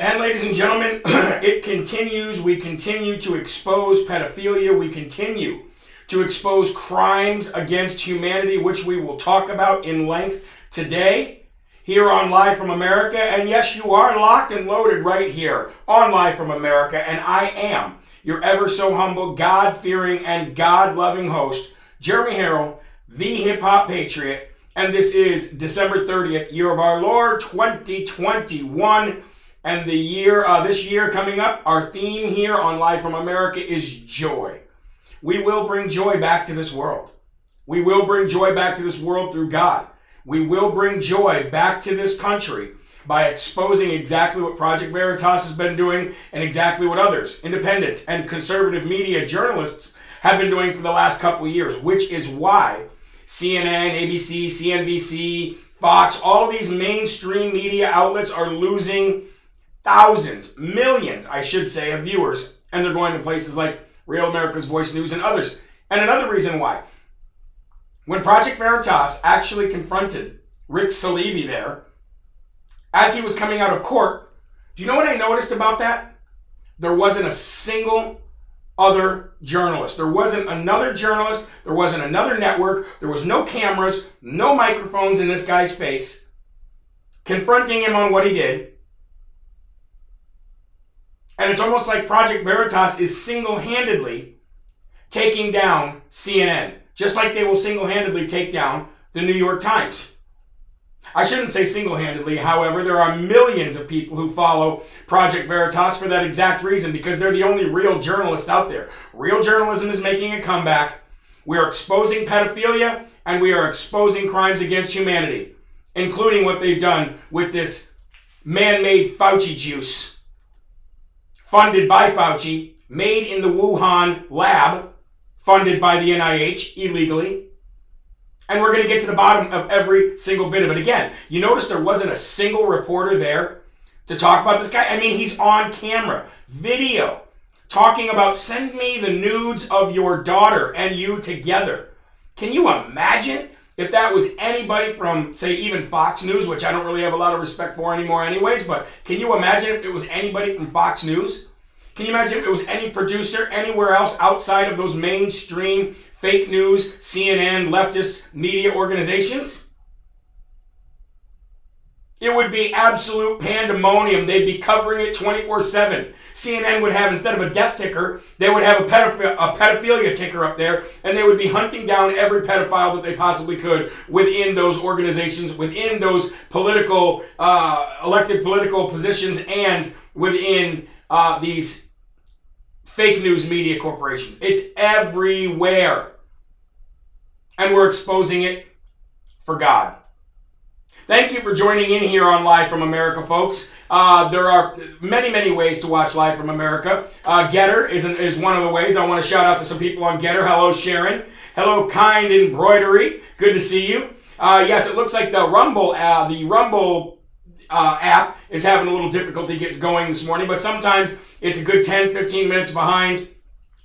And ladies and gentlemen, it continues. We continue to expose pedophilia. We continue to expose crimes against humanity, which we will talk about in length today here on Live from America. And yes, you are locked and loaded right here on Live from America. And I am your ever so humble, God fearing, and God loving host, Jeremy Herrell, the hip hop patriot. And this is December 30th, year of our Lord 2021. And the year, uh, this year coming up, our theme here on Live from America is joy. We will bring joy back to this world. We will bring joy back to this world through God. We will bring joy back to this country by exposing exactly what Project Veritas has been doing and exactly what others, independent and conservative media journalists, have been doing for the last couple of years, which is why CNN, ABC, CNBC, Fox, all of these mainstream media outlets are losing thousands, millions, I should say, of viewers, and they're going to places like Real America's Voice News and others. And another reason why. When Project Veritas actually confronted Rick Saleeby there, as he was coming out of court, do you know what I noticed about that? There wasn't a single other journalist. There wasn't another journalist. There wasn't another network. There was no cameras, no microphones in this guy's face confronting him on what he did. And it's almost like Project Veritas is single handedly taking down CNN, just like they will single handedly take down the New York Times. I shouldn't say single handedly, however, there are millions of people who follow Project Veritas for that exact reason because they're the only real journalists out there. Real journalism is making a comeback. We are exposing pedophilia and we are exposing crimes against humanity, including what they've done with this man made Fauci juice, funded by Fauci, made in the Wuhan lab, funded by the NIH illegally and we're going to get to the bottom of every single bit of it. Again, you notice there wasn't a single reporter there to talk about this guy. I mean, he's on camera, video, talking about send me the nudes of your daughter and you together. Can you imagine if that was anybody from, say, even Fox News, which I don't really have a lot of respect for anymore, anyways, but can you imagine if it was anybody from Fox News? Can you imagine if it was any producer anywhere else outside of those mainstream fake news, CNN, leftist media organizations? It would be absolute pandemonium. They'd be covering it 24 7. CNN would have, instead of a death ticker, they would have a, pedoph- a pedophilia ticker up there, and they would be hunting down every pedophile that they possibly could within those organizations, within those political, uh, elected political positions, and within uh, these fake news media corporations. It's everywhere. And we're exposing it for God. Thank you for joining in here on Live from America, folks. Uh, there are many, many ways to watch Live from America. Uh, Gettr is, an, is one of the ways. I want to shout out to some people on Gettr. Hello, Sharon. Hello, Kind Embroidery. Good to see you. Uh, yes, it looks like the Rumble, uh, the Rumble uh, app is having a little difficulty getting going this morning, but sometimes it's a good 10, 15 minutes behind.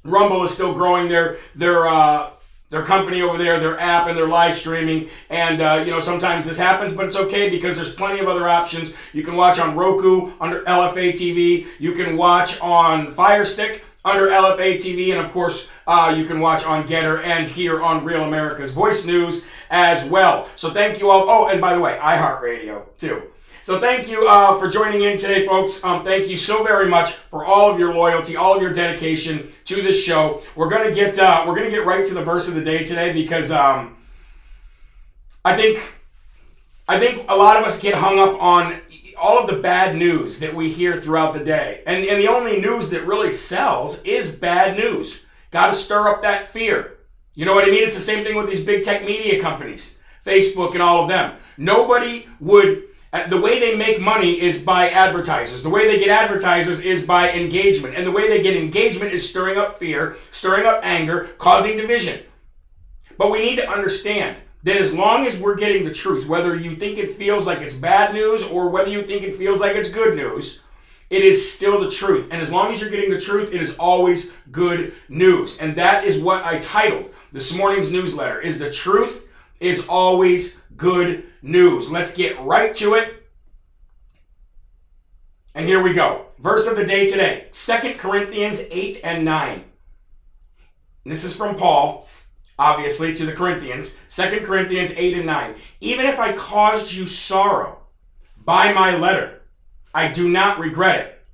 Rumble is still growing their their uh, their company over there, their app, and their live streaming. And uh, you know sometimes this happens, but it's okay because there's plenty of other options. You can watch on Roku under LFA TV. You can watch on Fire Stick under LFA TV, and of course, uh, you can watch on Gettr and here on Real America's Voice News as well. So thank you all. Oh, and by the way, iHeartRadio too. So thank you uh, for joining in today, folks. Um, thank you so very much for all of your loyalty, all of your dedication to this show. We're gonna get uh, we're gonna get right to the verse of the day today because um, I think I think a lot of us get hung up on all of the bad news that we hear throughout the day, and and the only news that really sells is bad news. Got to stir up that fear. You know what I mean? It's the same thing with these big tech media companies, Facebook and all of them. Nobody would the way they make money is by advertisers. The way they get advertisers is by engagement. And the way they get engagement is stirring up fear, stirring up anger, causing division. But we need to understand that as long as we're getting the truth, whether you think it feels like it's bad news or whether you think it feels like it's good news, it is still the truth. And as long as you're getting the truth, it is always good news. And that is what I titled this morning's newsletter is the truth is always good news. Let's get right to it. And here we go. Verse of the day today 2 Corinthians 8 and 9. This is from Paul, obviously, to the Corinthians. 2 Corinthians 8 and 9. Even if I caused you sorrow by my letter, I do not regret it.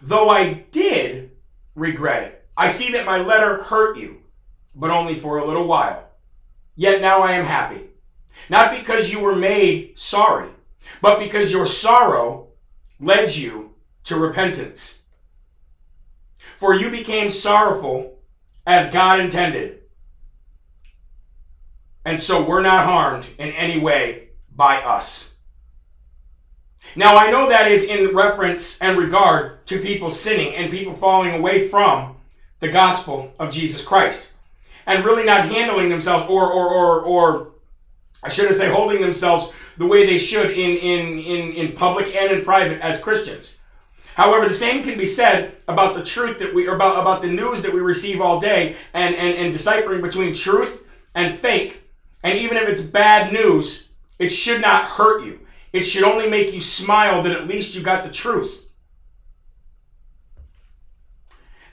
Though I did regret it. I see that my letter hurt you, but only for a little while. Yet now I am happy. Not because you were made sorry, but because your sorrow led you to repentance. For you became sorrowful as God intended. And so we're not harmed in any way by us. Now, I know that is in reference and regard to people sinning and people falling away from the gospel of Jesus Christ and really not handling themselves or, or, or, or I should say holding themselves the way they should in, in, in, in public and in private as Christians. However, the same can be said about the truth that we, about, about the news that we receive all day and, and, and deciphering between truth and fake. And even if it's bad news, it should not hurt you. It should only make you smile that at least you got the truth.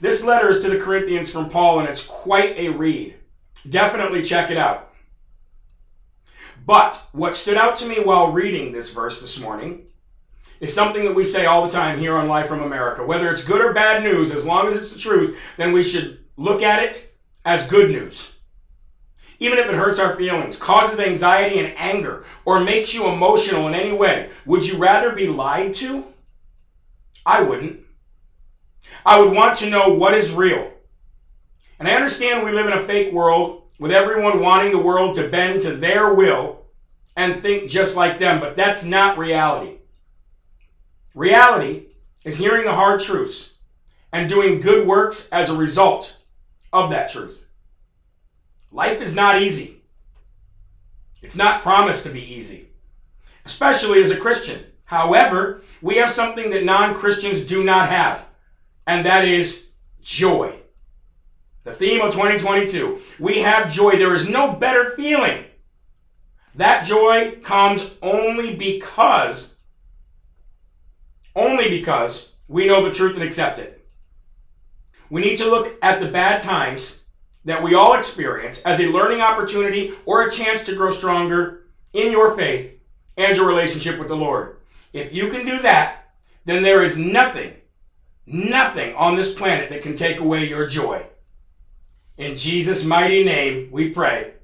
This letter is to the Corinthians from Paul, and it's quite a read. Definitely check it out. But what stood out to me while reading this verse this morning is something that we say all the time here on Live from America. Whether it's good or bad news, as long as it's the truth, then we should look at it as good news. Even if it hurts our feelings, causes anxiety and anger, or makes you emotional in any way, would you rather be lied to? I wouldn't. I would want to know what is real. And I understand we live in a fake world with everyone wanting the world to bend to their will and think just like them, but that's not reality. Reality is hearing the hard truths and doing good works as a result of that truth. Life is not easy. It's not promised to be easy, especially as a Christian. However, we have something that non Christians do not have and that is joy. The theme of 2022. We have joy. There is no better feeling. That joy comes only because, only because we know the truth and accept it. We need to look at the bad times that we all experience as a learning opportunity or a chance to grow stronger in your faith and your relationship with the Lord. If you can do that, then there is nothing nothing on this planet that can take away your joy. In Jesus' mighty name, we pray.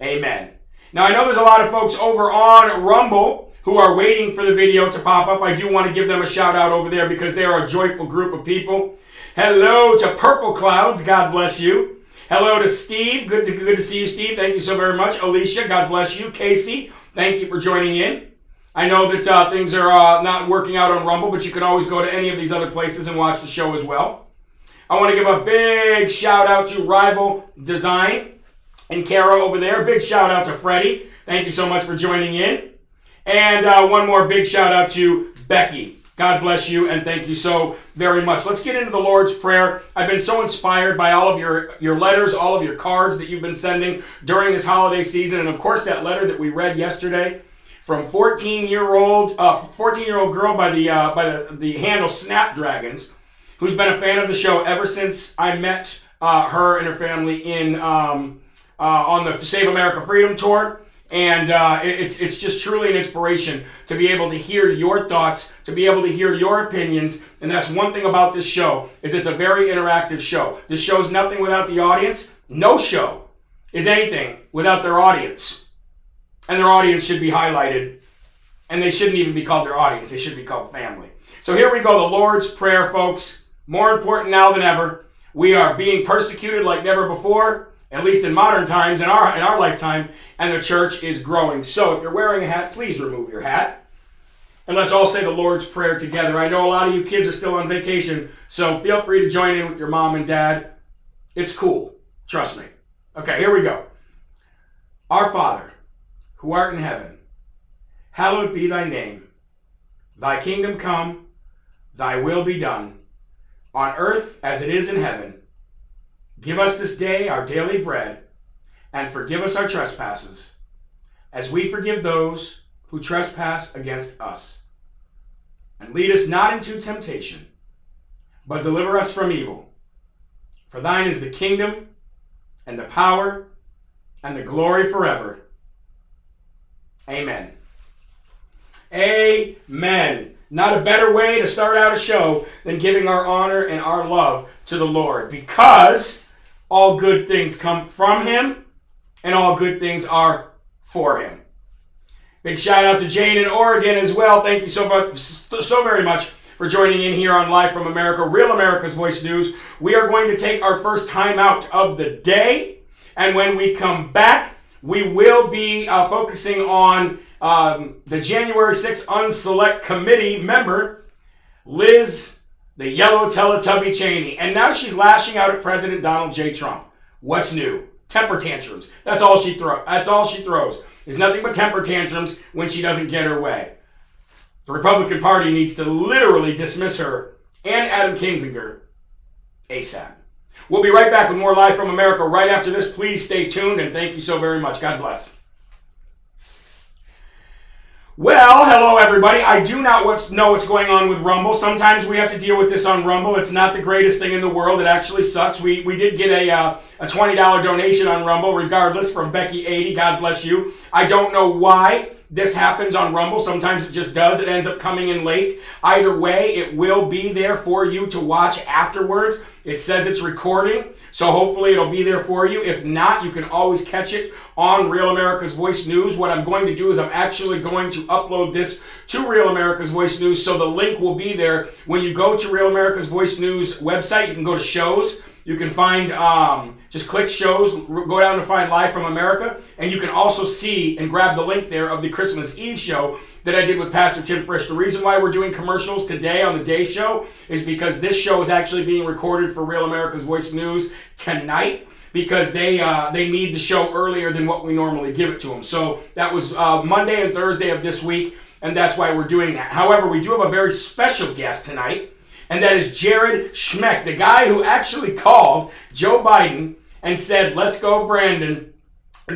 Amen. Now, I know there's a lot of folks over on Rumble who are waiting for the video to pop up. I do want to give them a shout out over there because they are a joyful group of people. Hello to Purple Clouds. God bless you. Hello to Steve. Good to, good to see you, Steve. Thank you so very much. Alicia, God bless you. Casey, thank you for joining in. I know that uh, things are uh, not working out on Rumble, but you can always go to any of these other places and watch the show as well. I want to give a big shout out to Rival Design and Kara over there. Big shout out to Freddie. Thank you so much for joining in. And uh, one more big shout out to Becky. God bless you and thank you so very much. Let's get into the Lord's Prayer. I've been so inspired by all of your, your letters, all of your cards that you've been sending during this holiday season, and of course that letter that we read yesterday from 14 year old uh, 14 year old girl by the uh, by the, the handle Snapdragons, who's been a fan of the show ever since I met uh, her and her family in um, uh, on the Save America Freedom tour. And uh, it's it's just truly an inspiration to be able to hear your thoughts, to be able to hear your opinions, and that's one thing about this show is it's a very interactive show. This show's nothing without the audience. No show is anything without their audience and their audience should be highlighted. And they shouldn't even be called their audience, they should be called family. So here we go the Lord's Prayer, folks. More important now than ever. We are being persecuted like never before, at least in modern times, in our, in our lifetime, and the church is growing. So if you're wearing a hat, please remove your hat. And let's all say the Lord's Prayer together. I know a lot of you kids are still on vacation, so feel free to join in with your mom and dad. It's cool. Trust me. Okay, here we go. Our Father who art in heaven, hallowed be thy name. Thy kingdom come, thy will be done, on earth as it is in heaven. Give us this day our daily bread, and forgive us our trespasses, as we forgive those who trespass against us. and lead us not into temptation, but deliver us from evil. For thine is the kingdom, and the power, and the glory forever. Amen. Amen. Not a better way to start out a show than giving our honor and our love to the Lord because all good things come from Him and all good things are for Him. Big shout out to Jane in Oregon as well. Thank you so much, so very much for joining in here on Live from America, Real America's Voice News. We are going to take our first time out of the day, and when we come back, we will be uh, focusing on um, the January 6th Unselect Committee member, Liz, the yellow Teletubby Cheney. And now she's lashing out at President Donald J. Trump. What's new? Temper tantrums. That's all she throws. That's all she throws. Is nothing but temper tantrums when she doesn't get her way. The Republican Party needs to literally dismiss her and Adam Kinzinger ASAP. We'll be right back with more Live from America right after this. Please stay tuned and thank you so very much. God bless. Well, hello everybody. I do not know what's going on with Rumble. Sometimes we have to deal with this on Rumble. It's not the greatest thing in the world. It actually sucks. We, we did get a, uh, a $20 donation on Rumble, regardless, from Becky80. God bless you. I don't know why this happens on Rumble. Sometimes it just does. It ends up coming in late. Either way, it will be there for you to watch afterwards. It says it's recording, so hopefully it'll be there for you. If not, you can always catch it on Real America's Voice News. What I'm going to do is I'm actually going to upload this to Real America's Voice News, so the link will be there. When you go to Real America's Voice News website, you can go to shows you can find, um, just click shows, go down to find Live from America, and you can also see and grab the link there of the Christmas Eve show that I did with Pastor Tim Frisch. The reason why we're doing commercials today on the day show is because this show is actually being recorded for Real America's Voice News tonight because they uh, they need the show earlier than what we normally give it to them. So that was uh, Monday and Thursday of this week, and that's why we're doing that. However, we do have a very special guest tonight and that is Jared Schmeck, the guy who actually called Joe Biden and said, Let's go, Brandon,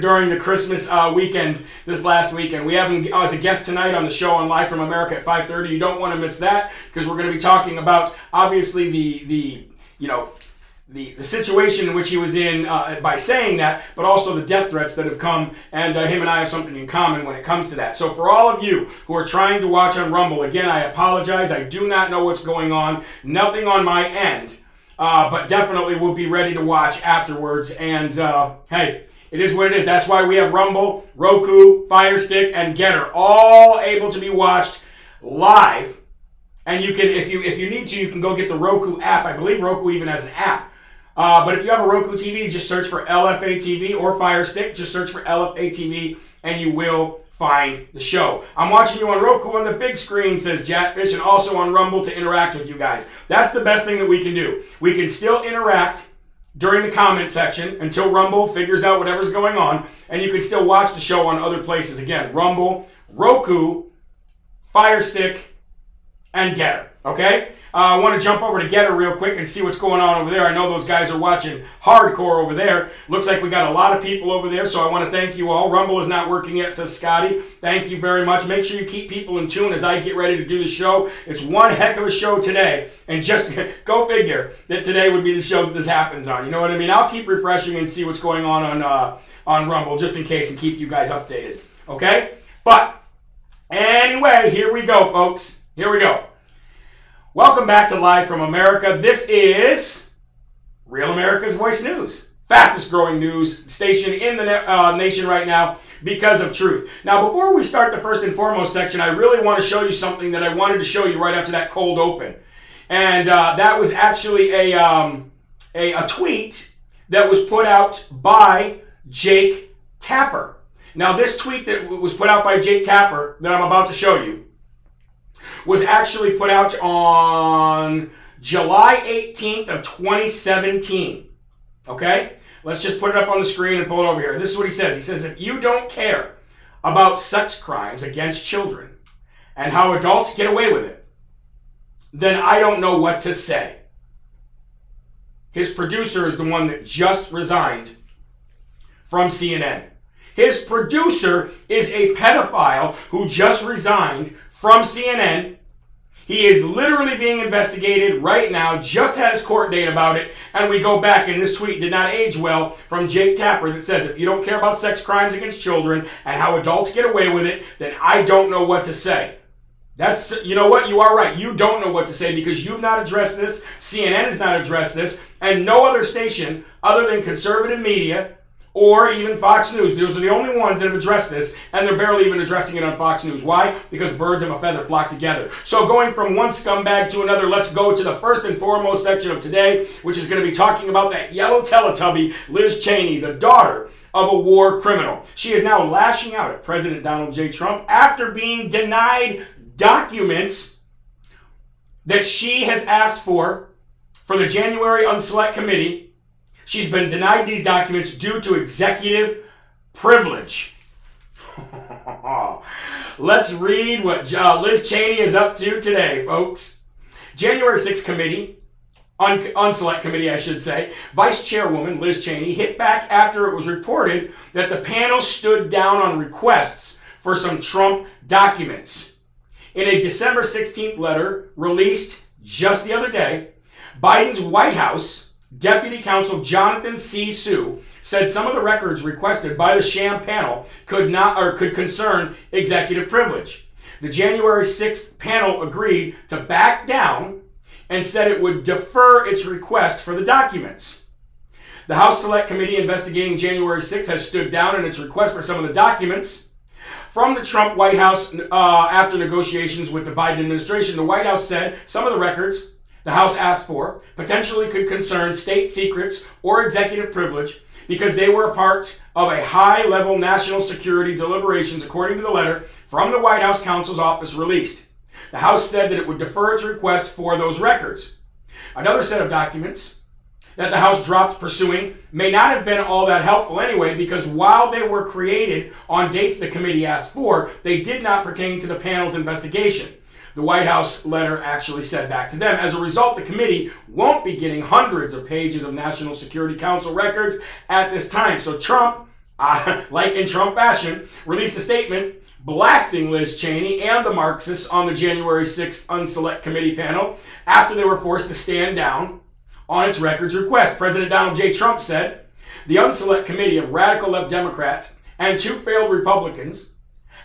during the Christmas uh, weekend this last weekend. We have him as a guest tonight on the show on Live from America at 5:30. You don't want to miss that because we're going to be talking about obviously the the you know the, the situation in which he was in uh, by saying that, but also the death threats that have come, and uh, him and I have something in common when it comes to that. So, for all of you who are trying to watch on Rumble, again, I apologize. I do not know what's going on. Nothing on my end, uh, but definitely will be ready to watch afterwards. And uh, hey, it is what it is. That's why we have Rumble, Roku, Fire Stick, and Gettr all able to be watched live. And you can, if you if you need to, you can go get the Roku app. I believe Roku even has an app uh, but if you have a Roku TV, just search for LFA TV or Fire Stick. Just search for LFA TV and you will find the show. I'm watching you on Roku on the big screen, says Jatfish, and also on Rumble to interact with you guys. That's the best thing that we can do. We can still interact during the comment section until Rumble figures out whatever's going on, and you can still watch the show on other places. Again, Rumble, Roku, Fire Stick, and Gettr. Okay? Uh, I want to jump over to Gettr real quick and see what's going on over there. I know those guys are watching hardcore over there. Looks like we got a lot of people over there, so I want to thank you all. Rumble is not working yet, says Scotty. Thank you very much. Make sure you keep people in tune as I get ready to do the show. It's one heck of a show today, and just go figure that today would be the show that this happens on. You know what I mean? I'll keep refreshing and see what's going on on uh, on Rumble just in case and keep you guys updated. Okay? But anyway, here we go, folks. Here we go. Welcome back to Live from America. This is Real America's Voice News, fastest growing news station in the uh, nation right now because of truth. Now, before we start the first and foremost section, I really want to show you something that I wanted to show you right after that cold open. And uh, that was actually a, um, a, a tweet that was put out by Jake Tapper. Now, this tweet that was put out by Jake Tapper that I'm about to show you was actually put out on July 18th of 2017. Okay? Let's just put it up on the screen and pull it over here. This is what he says. He says, if you don't care about sex crimes against children and how adults get away with it, then I don't know what to say. His producer is the one that just resigned from CNN. His producer is a pedophile who just resigned from CNN. He is literally being investigated right now, just had his court date about it, and we go back, and this tweet did not age well from Jake Tapper that says, if you don't care about sex crimes against children and how adults get away with it, then I don't know what to say. That's, you know what? You are right. You don't know what to say because you've not addressed this. CNN has not addressed this. And no other station, other than conservative media, or even Fox News. Those are the only ones that have addressed this, and they're barely even addressing it on Fox News. Why? Because birds of a feather flock together. So, going from one scumbag to another, let's go to the first and foremost section of today, which is going to be talking about that yellow Teletubby, Liz Cheney, the daughter of a war criminal. She is now lashing out at President Donald J. Trump after being denied documents that she has asked for for the January Unselect Committee She's been denied these documents due to executive privilege. Let's read what uh, Liz Cheney is up to today, folks. January 6th committee, un- unselect committee, I should say, Vice Chairwoman Liz Cheney hit back after it was reported that the panel stood down on requests for some Trump documents. In a December 16th letter released just the other day, Biden's White House Deputy Counsel Jonathan C. Su said some of the records requested by the sham panel could not or could concern executive privilege. The January 6th panel agreed to back down and said it would defer its request for the documents. The House Select Committee investigating January 6 has stood down in its request for some of the documents. From the Trump White House, uh, after negotiations with the Biden administration, the White House said some of the records the House asked for potentially could concern state secrets or executive privilege because they were a part of a high level national security deliberations, according to the letter from the White House counsel's office released. The House said that it would defer its request for those records. Another set of documents that the House dropped pursuing may not have been all that helpful anyway, because while they were created on dates the committee asked for, they did not pertain to the panel's investigation the White House letter actually said back to them. As a result, the committee won't be getting hundreds of pages of National Security Council records at this time. So Trump, uh, like in Trump fashion, released a statement blasting Liz Cheney and the Marxists on the January 6th Unselect Committee panel after they were forced to stand down on its records request. President Donald J. Trump said the Unselect Committee of radical left Democrats and two failed Republicans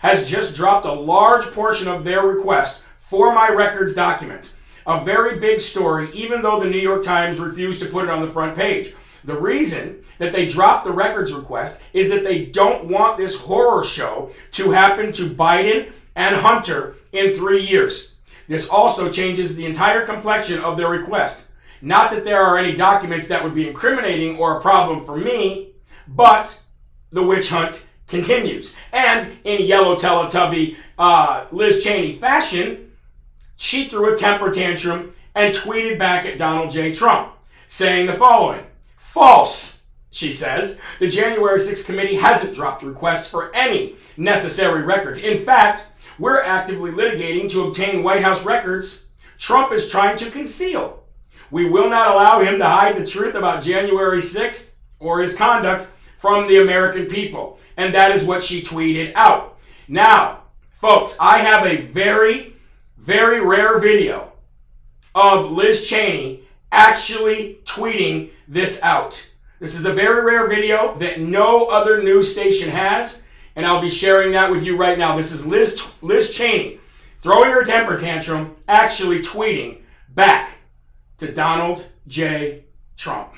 has just dropped a large portion of their request for my records documents. A very big story, even though the New York Times refused to put it on the front page. The reason that they dropped the records request is that they don't want this horror show to happen to Biden and Hunter in three years. This also changes the entire complexion of their request. Not that there are any documents that would be incriminating or a problem for me, but the witch hunt continues. And in yellow Teletubby uh, Liz Cheney fashion, she threw a temper tantrum and tweeted back at Donald J. Trump, saying the following False, she says. The January 6th committee hasn't dropped requests for any necessary records. In fact, we're actively litigating to obtain White House records Trump is trying to conceal. We will not allow him to hide the truth about January 6th or his conduct from the American people. And that is what she tweeted out. Now, folks, I have a very very rare video of Liz Cheney actually tweeting this out. This is a very rare video that no other news station has, and I'll be sharing that with you right now. This is Liz, Liz Cheney throwing her temper tantrum, actually tweeting back to Donald J. Trump.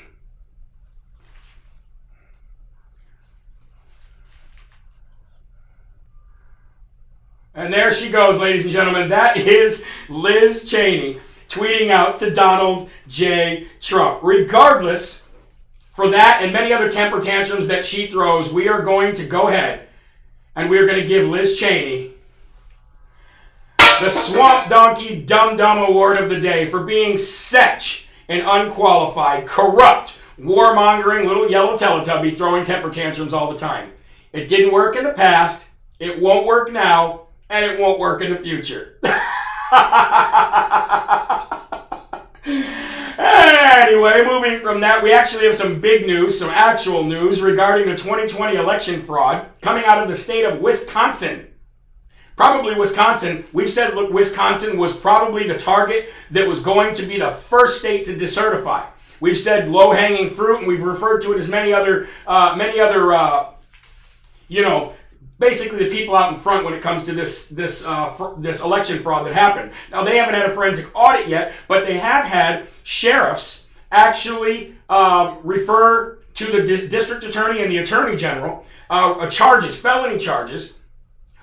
And there she goes, ladies and gentlemen. That is Liz Cheney tweeting out to Donald J. Trump. Regardless, for that and many other temper tantrums that she throws, we are going to go ahead and we are going to give Liz Cheney the Swamp Donkey Dum Dum Award of the day for being such an unqualified, corrupt, warmongering little yellow Teletubby throwing temper tantrums all the time. It didn't work in the past. It won't work now and it won't work in the future. anyway, moving from that, we actually have some big news, some actual news regarding the 2020 election fraud coming out of the state of Wisconsin. probably Wisconsin. We've said, look, Wisconsin was probably the target that was going to be the first state to decertify. We've said low-hanging fruit, and we've referred to it as many other, uh, many other, uh, you know, basically the people out in front when it comes to this this uh, fr- this election fraud that happened. Now they haven't had a forensic audit yet, but they have had sheriffs actually um, refer to the di- district attorney and the attorney general uh, charges, felony charges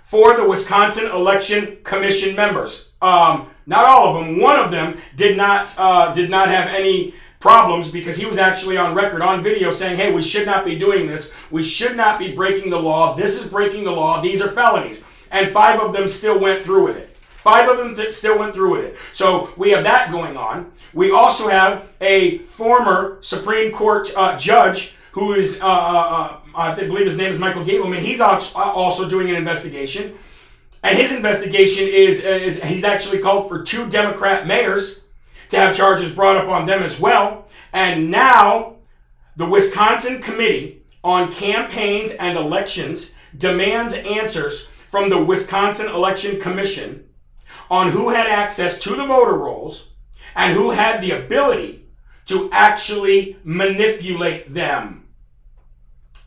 for the Wisconsin Election Commission members. Um, not all of them. One of them did not uh, did not have any problems because he was actually on record on video saying, "Hey, we should not be doing this. We should not be breaking the law. This is breaking the law. These are felonies." And five of them still went through with it. Five of them th- still went through with it. So we have that going on. We also have a former Supreme Court uh, judge who is, uh, uh, uh I believe his name is Michael Gableman. He's also doing an investigation. And his investigation is, is he's actually called for two Democrat mayors to have charges brought up on them as well. And now the Wisconsin Committee on Campaigns and Elections demands answers from the Wisconsin Election Commission on who had access to the voter rolls and who had the ability to actually manipulate them.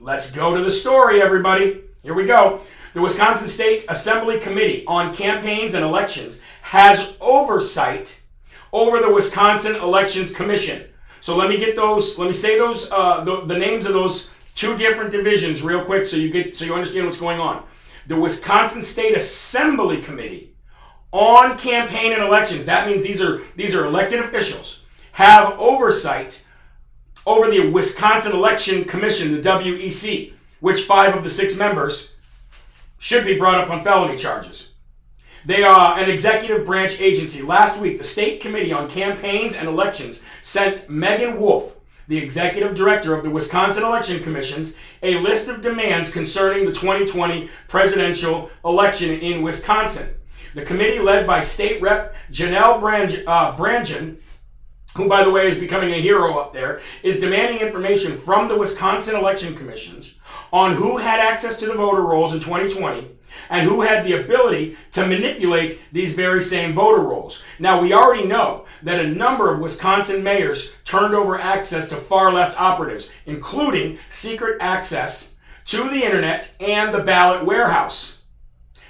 Let's go to the story, everybody. Here we go. The Wisconsin State Assembly Committee on Campaigns and Elections has oversight over the Wisconsin Elections Commission. So let me get those. Let me say those uh, the, the names of those two different divisions real quick, so you get so you understand what's going on. The Wisconsin State Assembly Committee on campaign and elections. That means these are these are elected officials have oversight over the Wisconsin Election Commission, the WEC, which five of the six members should be brought up on felony charges. They are an executive branch agency. Last week, the State Committee on Campaigns and Elections sent Meagan Wolfe, the executive director of the Wisconsin Election Commissions, a list of demands concerning the 2020 presidential election in Wisconsin. The committee, led by State Rep Janelle Brang- uh, Brangen, who, by the way, is becoming a hero up there, is demanding information from the Wisconsin Election Commissions on who had access to the voter rolls in 2020 and who had the ability to manipulate these very same voter rolls. Now, we already know that a number of Wisconsin mayors turned over access to far left operatives, including secret access to the internet and the ballot warehouse.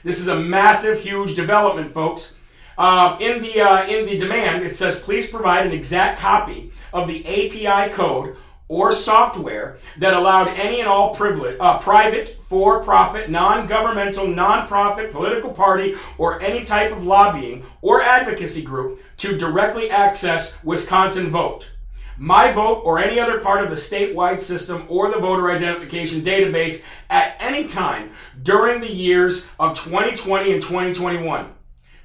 This is a massive, huge development, folks. Uh, in the uh, in the demand, it says please provide an exact copy of the API code or software that allowed any and all privilege, uh, private, for-profit, non-governmental, non-profit political party or any type of lobbying or advocacy group to directly access Wisconsin Vote. My Vote or any other part of the statewide system or the voter identification database at any time during the years of 2020 and 2021.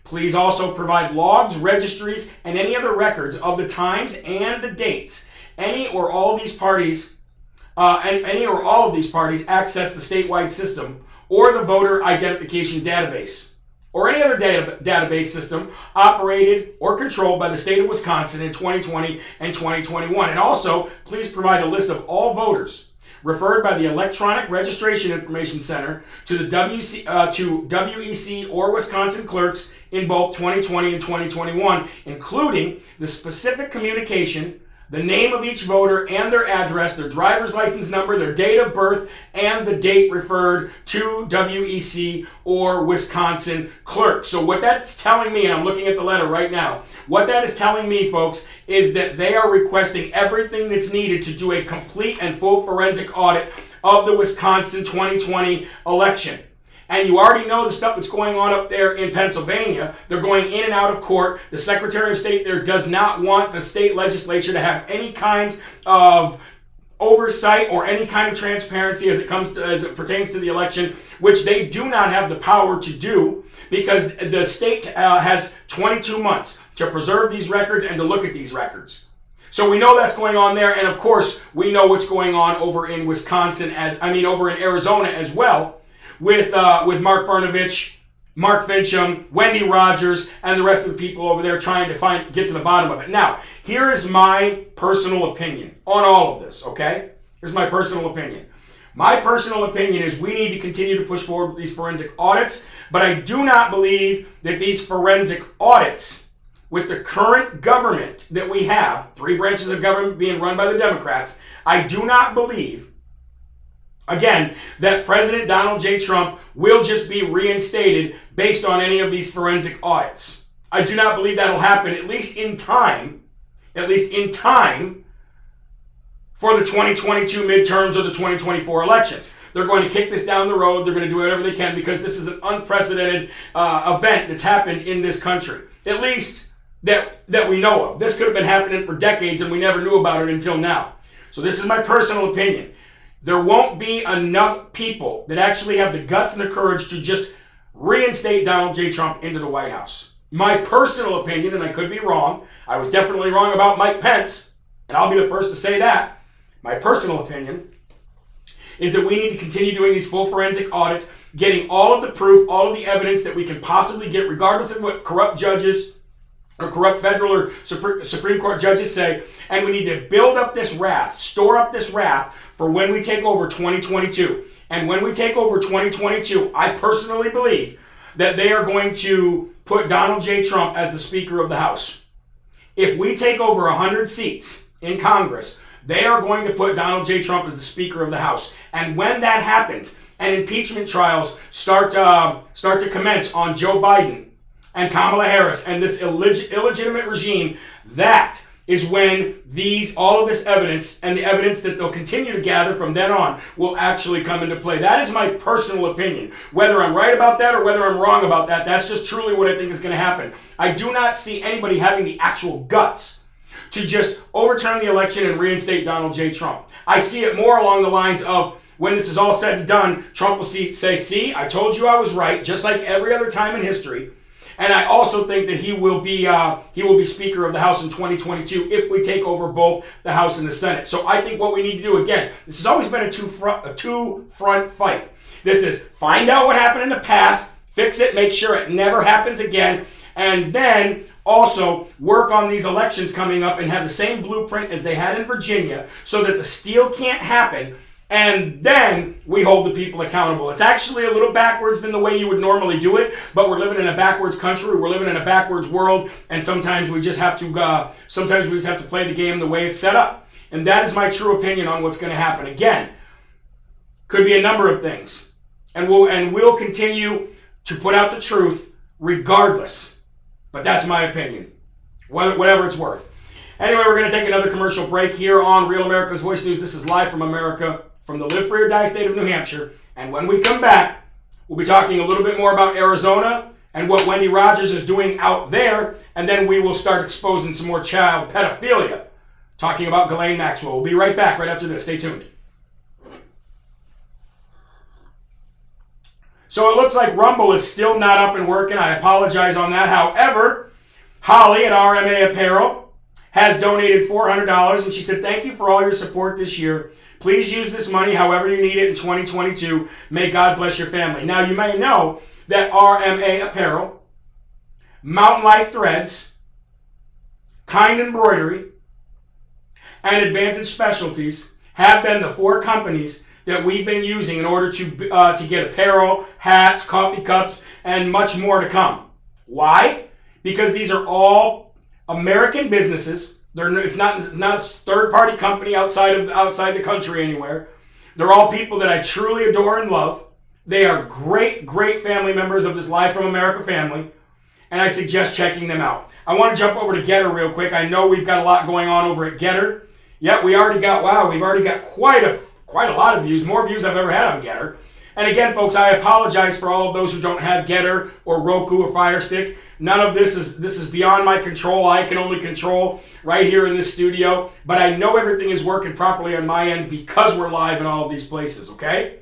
Please also provide logs, registries, and any other records of the times and the dates any or all these parties, uh, and any or all of these parties access the statewide system or the voter identification database or any other data, database system operated or controlled by the state of Wisconsin in 2020 and 2021. And also, please provide a list of all voters referred by the Electronic Registration Information Center to the WC, uh, to WEC or Wisconsin clerks in both 2020 and 2021, including the specific communication the name of each voter and their address, their driver's license number, their date of birth, and the date referred to WEC or Wisconsin clerk. So, what that's telling me, and I'm looking at the letter right now, what that is telling me, folks, is that they are requesting everything that's needed to do a complete and full forensic audit of the Wisconsin 2020 election. And you already know the stuff that's going on up there in Pennsylvania. They're going in and out of court. The Secretary of State there does not want the state legislature to have any kind of oversight or any kind of transparency as it comes to as it pertains to the election which they do not have the power to do because the state uh, has 22 months to preserve these records and to look at these records so we know that's going on there and of course we know what's going on over in Wisconsin as I mean over in Arizona as well with uh, with Mark Brnovich, Mark Finchem, Wendy Rogers, and the rest of the people over there trying to find get to the bottom of it. Now, here is my personal opinion on all of this. Okay, here's my personal opinion. My personal opinion is we need to continue to push forward with these forensic audits, but I do not believe that these forensic audits, with the current government that we have, three branches of government being run by the Democrats, I do not believe, again, that President Donald J. Trump will just be reinstated based on any of these forensic audits. I do not believe that'll happen, at least in time, at least in time for the 2022 midterms or the 2024 elections. They're going to kick this down the road. They're going to do whatever they can because this is an unprecedented uh, event that's happened in this country. At least that that we know of. This could have been happening for decades and we never knew about it until now. So this is my personal opinion. There won't be enough people that actually have the guts and the courage to just reinstate Donald J. Trump into the White House. My personal opinion, and I could be wrong, I was definitely wrong about Mike Pence, and I'll be the first to say that my personal opinion, is that we need to continue doing these full forensic audits, getting all of the proof, all of the evidence that we can possibly get, regardless of what corrupt judges or corrupt federal or Supreme Court judges say. And we need to build up this wrath, store up this wrath for when we take over 2022. And when we take over 2022, I personally believe that they are going to put Donald J. Trump as the Speaker of the House. If we take over 100 seats in Congress, they are going to put Donald J. Trump as the Speaker of the House. And when that happens, and impeachment trials start to, uh, start to commence on Joe Biden and Kamala Harris and this illeg- illegitimate regime, that is when these all of this evidence and the evidence that they'll continue to gather from then on will actually come into play. That is my personal opinion. Whether I'm right about that or whether I'm wrong about that, that's just truly what I think is going to happen. I do not see anybody having the actual guts to just overturn the election and reinstate Donald J. Trump. I see it more along the lines of when this is all said and done, Trump will see, say, See, I told you I was right, just like every other time in history. And I also think that he will be uh, he will be Speaker of the House in 2022 if we take over both the House and the Senate. So I think what we need to do again, this has always been a two front a two front fight. This is find out what happened in the past, fix it, make sure it never happens again, and then also work on these elections coming up and have the same blueprint as they had in Virginia so that the steal can't happen. And then we hold the people accountable. It's actually a little backwards than the way you would normally do it, but we're living in a backwards country. We're living in a backwards world, and sometimes we just have to. Uh, sometimes we just have to play the game the way it's set up. And that is my true opinion on what's going to happen. Again, could be a number of things, and we'll and we'll continue to put out the truth regardless but that's my opinion. Whatever it's worth. Anyway, we're going to take another commercial break here on Real America's Voice News. This is live from America, from the Live Free or Die state of New Hampshire. And when we come back, we'll be talking a little bit more about Arizona and what Wendy Rogers is doing out there. And then we will start exposing some more child pedophilia, talking about Ghislaine Maxwell. We'll be right back right after this. Stay tuned. So it looks like Rumble is still not up and working. I apologize on that. However, Holly at RMA Apparel has donated $400 and she said, Thank you for all your support this year. Please use this money however you need it in 2022. May God bless your family. Now, you may know that RMA Apparel, Mountain Life Threads, Kind Embroidery, and Advantage Specialties have been the four companies that we've been using in order to, uh, to get apparel, hats, coffee cups, and much more to come. Why? Because these are all American businesses. They're, it's not, not a third party company outside of outside the country anywhere. They're all people that I truly adore and love. They are great, great family members of this Live from America family, and I suggest checking them out. I want to jump over to Gettr real quick. I know we've got a lot going on over at Gettr. Yep, we already got, wow, we've already got quite a quite a lot of views, more views I've ever had on Gettr. And again, folks, I apologize for all of those who don't have Gettr or Roku or Fire Stick. None of this is this is beyond my control. I can only control right here in this studio. But I know everything is working properly on my end because we're live in all of these places, okay?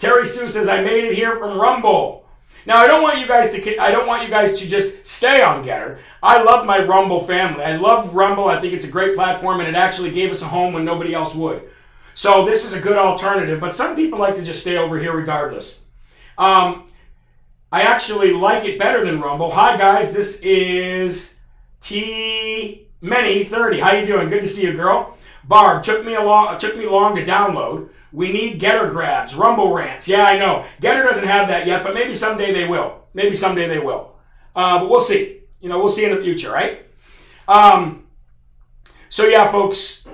Terry Sue says, I made it here from Rumble. Now I don't want you guys to I don't want you guys to just stay on Gettr. I love my Rumble family. I love Rumble. I think it's a great platform and it actually gave us a home when nobody else would. So this is a good alternative, but some people like to just stay over here regardless. Um, I actually like it better than Rumble. Hi guys, this is T Many 30. How you doing? Good to see you, girl. Barb took me along took me long to download. We need Gettr grabs, Rumble rants. Yeah, I know. Gettr doesn't have that yet, but maybe someday they will. Maybe someday they will. Uh, but we'll see. You know, we'll see in the future, right? Um, so yeah, folks.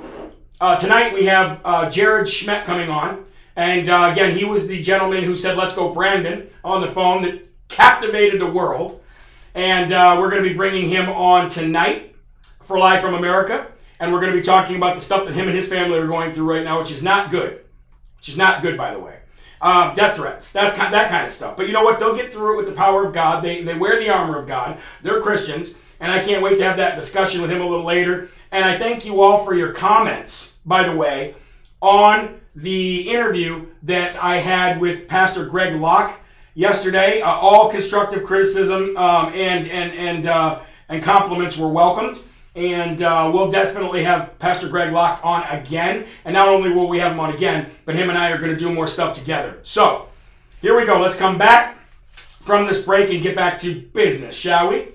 Uh, tonight we have uh, Jared Schmidt coming on, and uh, again, he was the gentleman who said, "Let's go, Brandon," on the phone that captivated the world, and uh, we're going to be bringing him on tonight for Live from America, and we're going to be talking about the stuff that him and his family are going through right now, which is not good. Which is not good, by the way. Um, death threats, that's kind, that kind of stuff. But you know what? They'll get through it with the power of God. They, they wear the armor of God. They're Christians. And I can't wait to have that discussion with him a little later. And I thank you all for your comments, by the way, on the interview that I had with Pastor Greg Locke yesterday. Uh, all constructive criticism um, and and and uh, and compliments were welcomed. And uh, we'll definitely have Pastor Greg Locke on again. And not only will we have him on again, but him and I are going to do more stuff together. So here we go. Let's come back from this break and get back to business, shall we?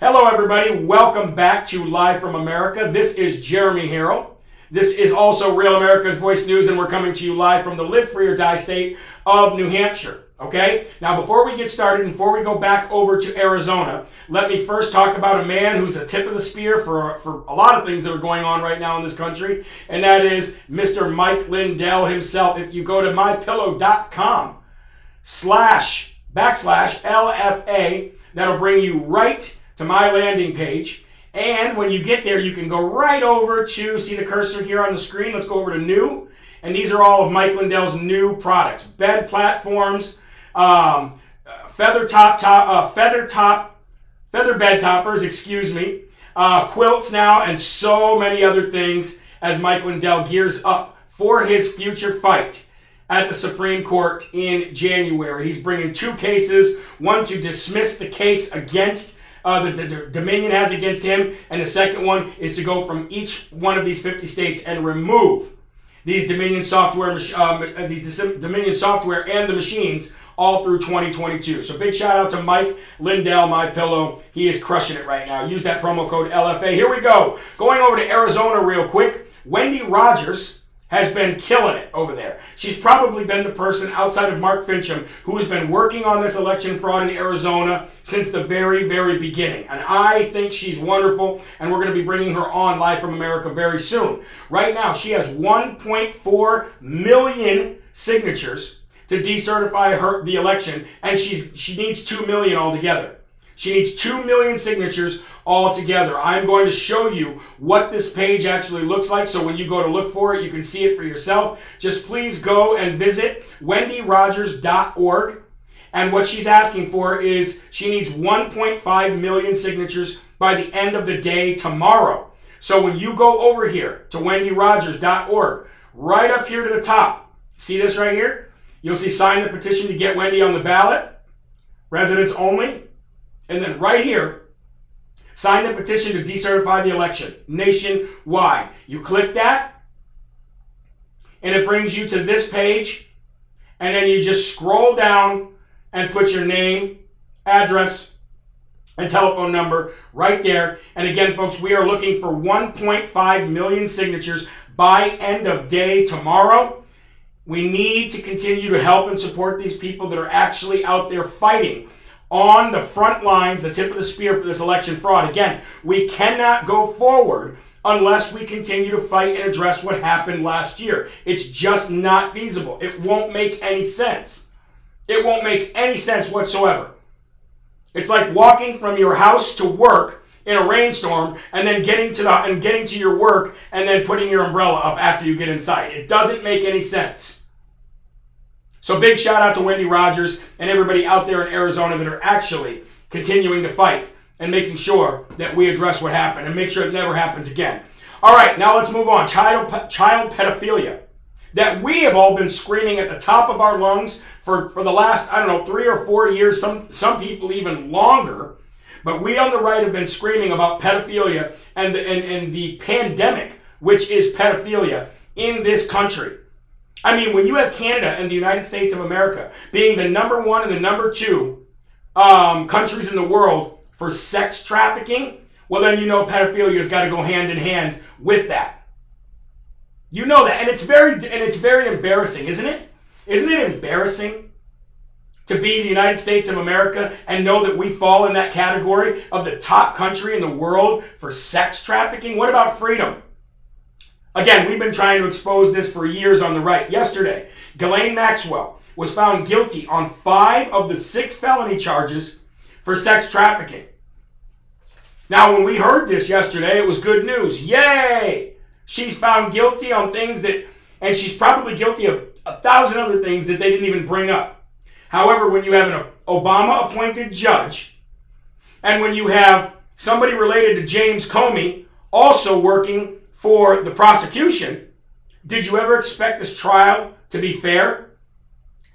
Hello, everybody. Welcome back to Live from America. This is Jeremy Herrell. This is also Real America's Voice News, and we're coming to you live from the Live Free or Die state of New Hampshire. Okay? Now, before we get started, before we go back over to Arizona, let me first talk about a man who's a tip of the spear for, for a lot of things that are going on right now in this country, and that is Mr. Mike Lindell himself. If you go to mypillow.com slash backslash LFA, that'll bring you right to my landing page. And when you get there, you can go right over to see the cursor here on the screen. Let's go over to new. And these are all of Mike Lindell's new products bed platforms, um, feather top, top uh, feather top, feather bed toppers, excuse me, uh, quilts now, and so many other things as Mike Lindell gears up for his future fight at the Supreme Court in January. He's bringing two cases one to dismiss the case against uh, the, the, Dominion has against him, and the second one is to go from each one of these 50 states and remove these Dominion software, um, these Dominion software and the machines all through 2022. So big shout out to Mike Lindell, My Pillow. He is crushing it right now. Use that promo code LFA. Here we go. Going over to Arizona real quick. Wendy Rogers has been killing it over there. She's probably been the person outside of Mark Finchem who has been working on this election fraud in Arizona since the very, very beginning. And I think she's wonderful, and we're going to be bringing her on live from America very soon. Right now, she has 1.4 million signatures to decertify her the election, and she's she needs 2 million altogether. She needs 2 million signatures all together. I'm going to show you what this page actually looks like. So when you go to look for it, you can see it for yourself. Just please go and visit wendyrogers.org. And what she's asking for is she needs 1.5 million signatures by the end of the day tomorrow. So when you go over here to wendyrogers.org, right up here to the top, see this right here? You'll see sign the petition to get Wendy on the ballot, residents only. And then right here, sign the petition to decertify the election nationwide. You click that, and it brings you to this page. And then you just scroll down and put your name, address, and telephone number right there. And again, folks, we are looking for 1.5 million signatures by end of day tomorrow. We need to continue to help and support these people that are actually out there fighting on the front lines, the tip of the spear for this election fraud. Again, we cannot go forward unless we continue to fight and address what happened last year. It's just not feasible. It won't make any sense. It won't make any sense whatsoever. It's like walking from your house to work in a rainstorm and then getting to the and getting to your work and then putting your umbrella up after you get inside. It doesn't make any sense. So big shout out to Wendy Rogers and everybody out there in Arizona that are actually continuing to fight and making sure that we address what happened and make sure it never happens again. All right, now let's move on. Child child pedophilia that we have all been screaming at the top of our lungs for, for the last, I don't know, three or four years, some, some people even longer. But we on the right have been screaming about pedophilia and the, and, and the pandemic, which is pedophilia in this country. I mean, when you have Canada and the United States of America being the number one and the number two um, countries in the world for sex trafficking, well, then you know pedophilia has got to go hand in hand with that. You know that, and it's very and it's very embarrassing, isn't it? Isn't it embarrassing to be the United States of America and know that we fall in that category of the top country in the world for sex trafficking? What about freedom? Again, we've been trying to expose this for years on the right. Yesterday, Ghislaine Maxwell was found guilty on five of the six felony charges for sex trafficking. Now, when we heard this yesterday, it was good news. Yay! She's found guilty on things that, and she's probably guilty of a thousand other things that they didn't even bring up. However, when you have an Obama appointed judge, and when you have somebody related to James Comey also working for the prosecution, did you ever expect this trial to be fair?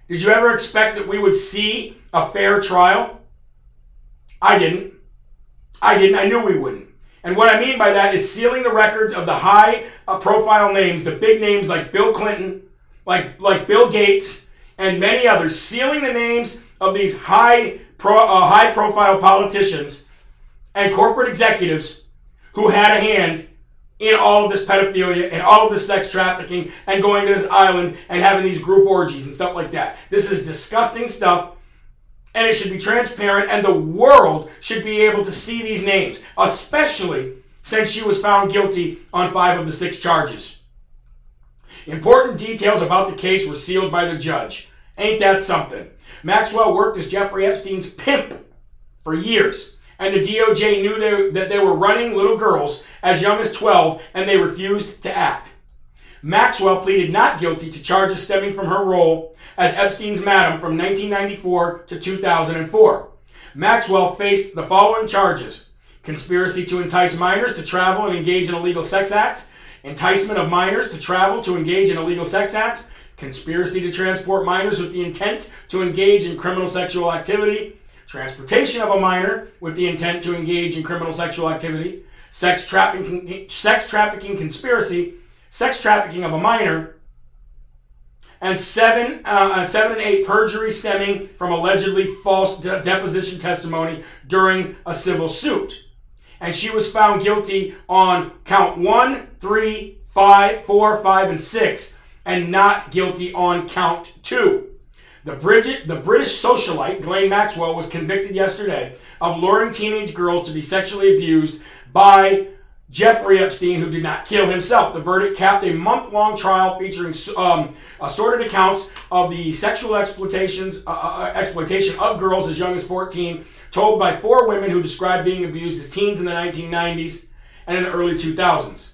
Did you ever expect that we would see a fair trial? I didn't. I didn't. I knew we wouldn't. And what I mean by that is sealing the records of the high uh, profile names, the big names like Bill Clinton, like, like Bill Gates, and many others, sealing the names of these high, pro, uh, high profile politicians and corporate executives who had a hand in all of this pedophilia and all of this sex trafficking and going to this island and having these group orgies and stuff like that. This is disgusting stuff and it should be transparent, and the world should be able to see these names, especially since she was found guilty on five of the six charges. Important details about the case were sealed by the judge. Ain't that something? Maxwell worked as Jeffrey Epstein's pimp for years, and the DOJ knew they, that they were running little girls as young as 12, and they refused to act. Maxwell pleaded not guilty to charges stemming from her role as Epstein's madam from 1994 to 2004. Maxwell faced the following charges conspiracy to entice minors to travel and engage in illegal sex acts, enticement of minors to travel to engage in illegal sex acts, conspiracy to transport minors with the intent to engage in criminal sexual activity, transportation of a minor with the intent to engage in criminal sexual activity, sex trafficking, sex trafficking conspiracy, sex trafficking of a minor, and seven, uh, seven and eight perjury stemming from allegedly false de- deposition testimony during a civil suit. And she was found guilty on count one, three, five, four, five, and six, and not guilty on count two. The, Bridget, the British socialite, Ghislaine Maxwell, was convicted yesterday of luring teenage girls to be sexually abused by Jeffrey Epstein, who did not kill himself. The verdict capped a month long trial featuring um, assorted accounts of the sexual exploitations, uh, uh, uh, exploitation of girls as young as 14, told by four women who described being abused as teens in the 1990s and in the early 2000s.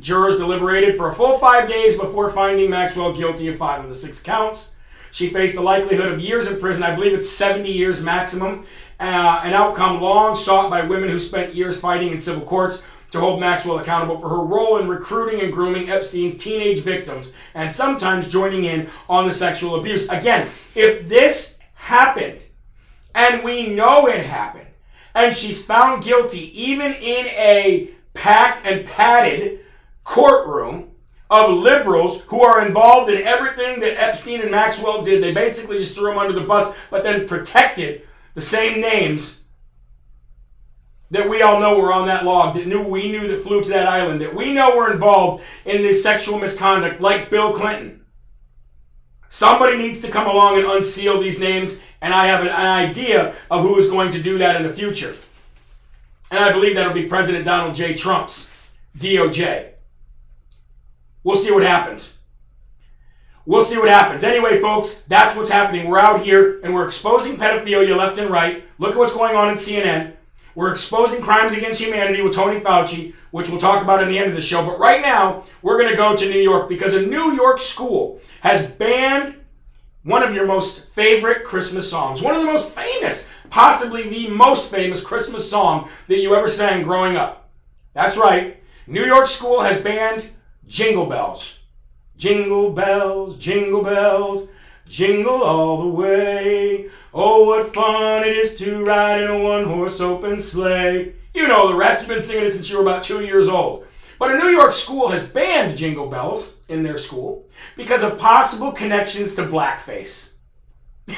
Jurors deliberated for a full five days before finding Maxwell guilty of five of the six counts. She faced the likelihood of years in prison. I believe it's 70 years maximum, uh, an outcome long sought by women who spent years fighting in civil courts to hold Maxwell accountable for her role in recruiting and grooming Epstein's teenage victims and sometimes joining in on the sexual abuse. Again, if this happened, and we know it happened, and she's found guilty even in a packed and padded courtroom of liberals who are involved in everything that Epstein and Maxwell did. They basically just threw them under the bus, but then protected the same names that we all know were on that log, that knew we knew that flew to that island, that we know were involved in this sexual misconduct, like Bill Clinton. Somebody needs to come along and unseal these names, and I have an, idea of who is going to do that in the future. And I believe that'll be President Donald J. Trump's DOJ. We'll see what happens. We'll see what happens. Anyway, folks, that's what's happening. We're out here and we're exposing pedophilia left and right. Look at what's going on in CNN. We're exposing crimes against humanity with Tony Fauci, which we'll talk about in the end of the show. But right now, we're going to go to New York because a New York school has banned one of your most favorite Christmas songs, one of the most famous, possibly the most famous Christmas song that you ever sang growing up. That's right. New York school has banned Jingle Bells. Jingle bells, jingle bells, jingle all the way. Oh, what fun it is to ride in a one horse open sleigh. You know the rest. You've been singing it since you were about two years old. But a New York school has banned Jingle Bells in their school because of possible connections to blackface.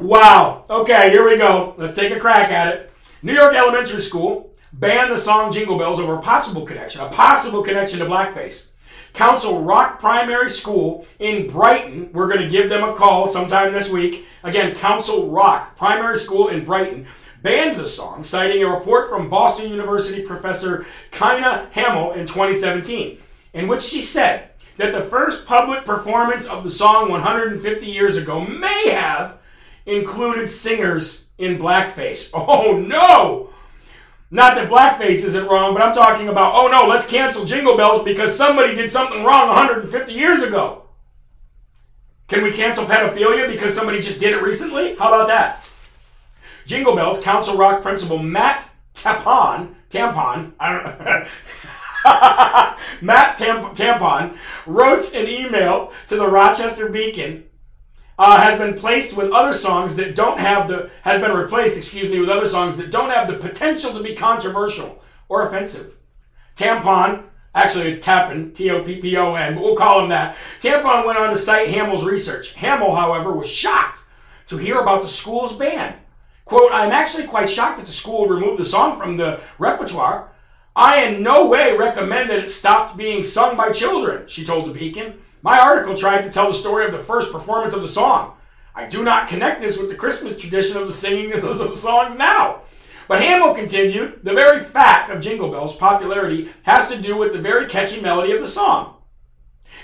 wow. Okay, here we go. Let's take a crack at it. New York Elementary School banned the song Jingle Bells over a possible connection, a possible connection to blackface. Council Rock Primary School in Brighton, we're going to give them a call sometime this week. Again, Council Rock Primary School in Brighton banned the song, citing a report from Boston University professor Kyna Hamill in 2017, in which she said that the first public performance of the song 150 years ago may have included singers in blackface. Oh no! Not that blackface isn't wrong, but I'm talking about, oh no, let's cancel Jingle Bells because somebody did something wrong 150 years ago. Can we cancel pedophilia because somebody just did it recently? How about that? Jingle Bells, Council Rock principal Matt Tampon, Tampon, Matt Tamp- Tampon wrote an email to the Rochester Beacon. Uh, has been placed with other songs that don't have the has been replaced, excuse me, with other songs that don't have the potential to be controversial or offensive. Tampon, actually it's Tappin, T-O-P-P-O-N, but we'll call him that. Tampon went on to cite Hamill's research. Hamill, however, was shocked to hear about the school's ban. Quote, I'm actually quite shocked that the school removed the song from the repertoire. I in no way recommend that it stopped being sung by children, she told the Beacon. My article tried to tell the story of the first performance of the song. I do not connect this with the Christmas tradition of the singing of the songs now. But Hamill continued, the very fact of Jingle Bell's popularity has to do with the very catchy melody of the song.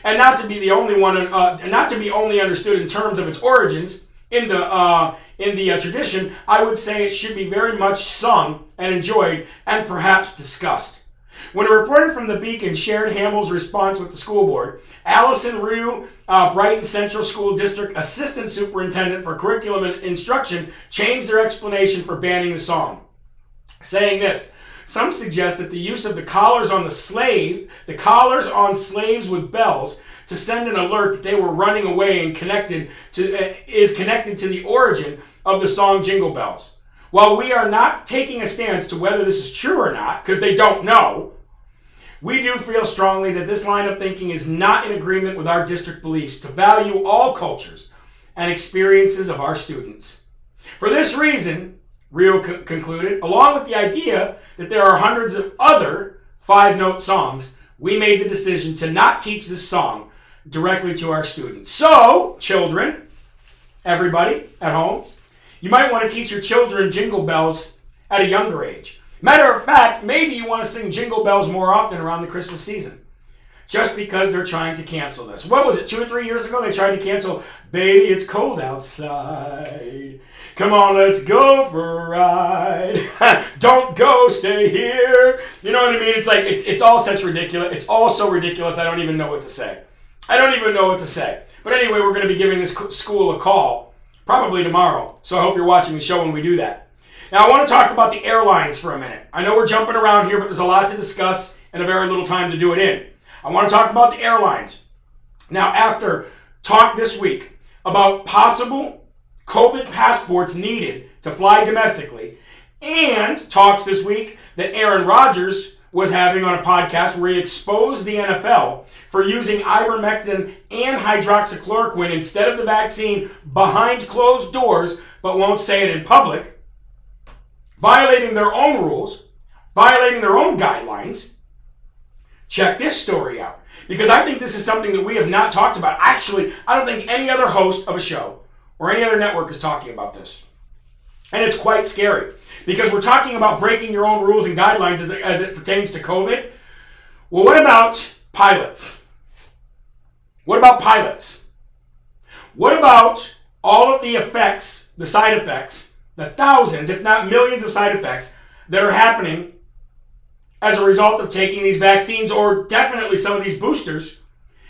And not to be the only one, uh, not to be only understood in terms of its origins, in the uh, in the uh, tradition, I would say it should be very much sung and enjoyed and perhaps discussed. When a reporter from the Beacon shared Hamill's response with the school board, Allison Rioux, uh, Brighton Central School District Assistant Superintendent for Curriculum and Instruction, changed their explanation for banning the song, saying this. Some suggest that the use of the collars on the slave, the collars on slaves with bells, to send an alert that they were running away and connected to uh, is connected to the origin of the song Jingle Bells. While we are not taking a stance to whether this is true or not, because they don't know, we do feel strongly that this line of thinking is not in agreement with our district beliefs to value all cultures and experiences of our students. For this reason, Rio c- concluded, along with the idea that there are hundreds of other five note songs, we made the decision to not teach this song directly to our students. So, children, everybody at home, you might want to teach your children jingle bells at a younger age. Matter of fact, maybe you want to sing jingle bells more often around the Christmas season. Just because they're trying to cancel this. What was it, two or three years ago? They tried to cancel Baby, It's Cold Outside. Come on, let's go for a ride. don't go, stay here. You know what I mean? It's like, it's, it's all such ridiculous. It's all so ridiculous, I don't even know what to say. I don't even know what to say. But anyway, we're going to be giving this school a call probably tomorrow. So I hope you're watching the show when we do that. Now, I want to talk about the airlines for a minute. I know we're jumping around here, but there's a lot to discuss and a very little time to do it in. I want to talk about the airlines. Now, after talk this week about possible COVID passports needed to fly domestically, and talks this week that Aaron Rodgers was having on a podcast where he exposed the NFL for using ivermectin and hydroxychloroquine instead of the vaccine behind closed doors, but won't say it in public, violating their own rules, violating their own guidelines. Check this story out. Because I think this is something that we have not talked about. Actually, I don't think any other host of a show or any other network is talking about this. And it's quite scary because we're talking about breaking your own rules and guidelines as it, as it pertains to COVID. Well, what about pilots? What about pilots? What about all of the effects, the side effects, the thousands, if not millions of side effects that are happening as a result of taking these vaccines or definitely some of these boosters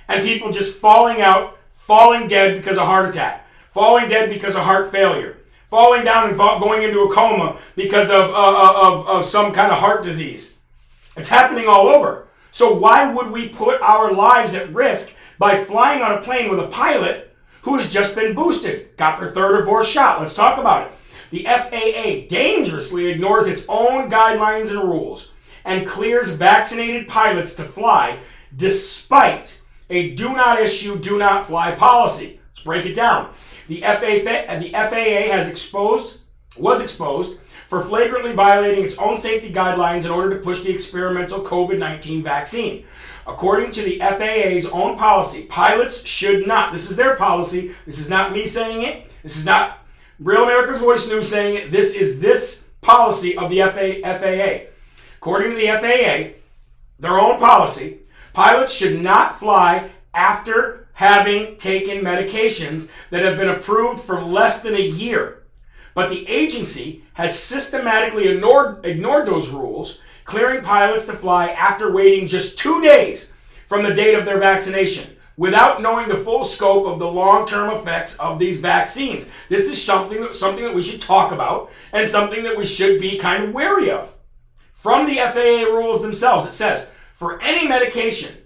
and people just falling out, falling dead because of heart attack, falling dead because of heart failure, falling down and fall, going into a coma because of, uh, uh, of, of some kind of heart disease. It's happening all over. So why would we put our lives at risk by flying on a plane with a pilot who has just been boosted, got their third or fourth shot? Let's talk about it. The FAA dangerously ignores its own guidelines and rules and clears vaccinated pilots to fly despite a do not issue, do not fly policy. Let's break it down. The FAA, the FAA has exposed was exposed for flagrantly violating its own safety guidelines in order to push the experimental COVID 19 vaccine. According to the FAA's own policy, pilots should not, this is their policy, this is not me saying it, this is not Real America's Voice News saying this is this policy of the FAA. According to the FAA, their own policy, pilots should not fly after having taken medications that have been approved for less than a year. But the agency has systematically ignored, ignored those rules, clearing pilots to fly after waiting just two days from the date of their vaccination without knowing the full scope of the long-term effects of these vaccines. This is something, something that we should talk about and something that we should be kind of wary of. From the FAA rules themselves, it says, for any medication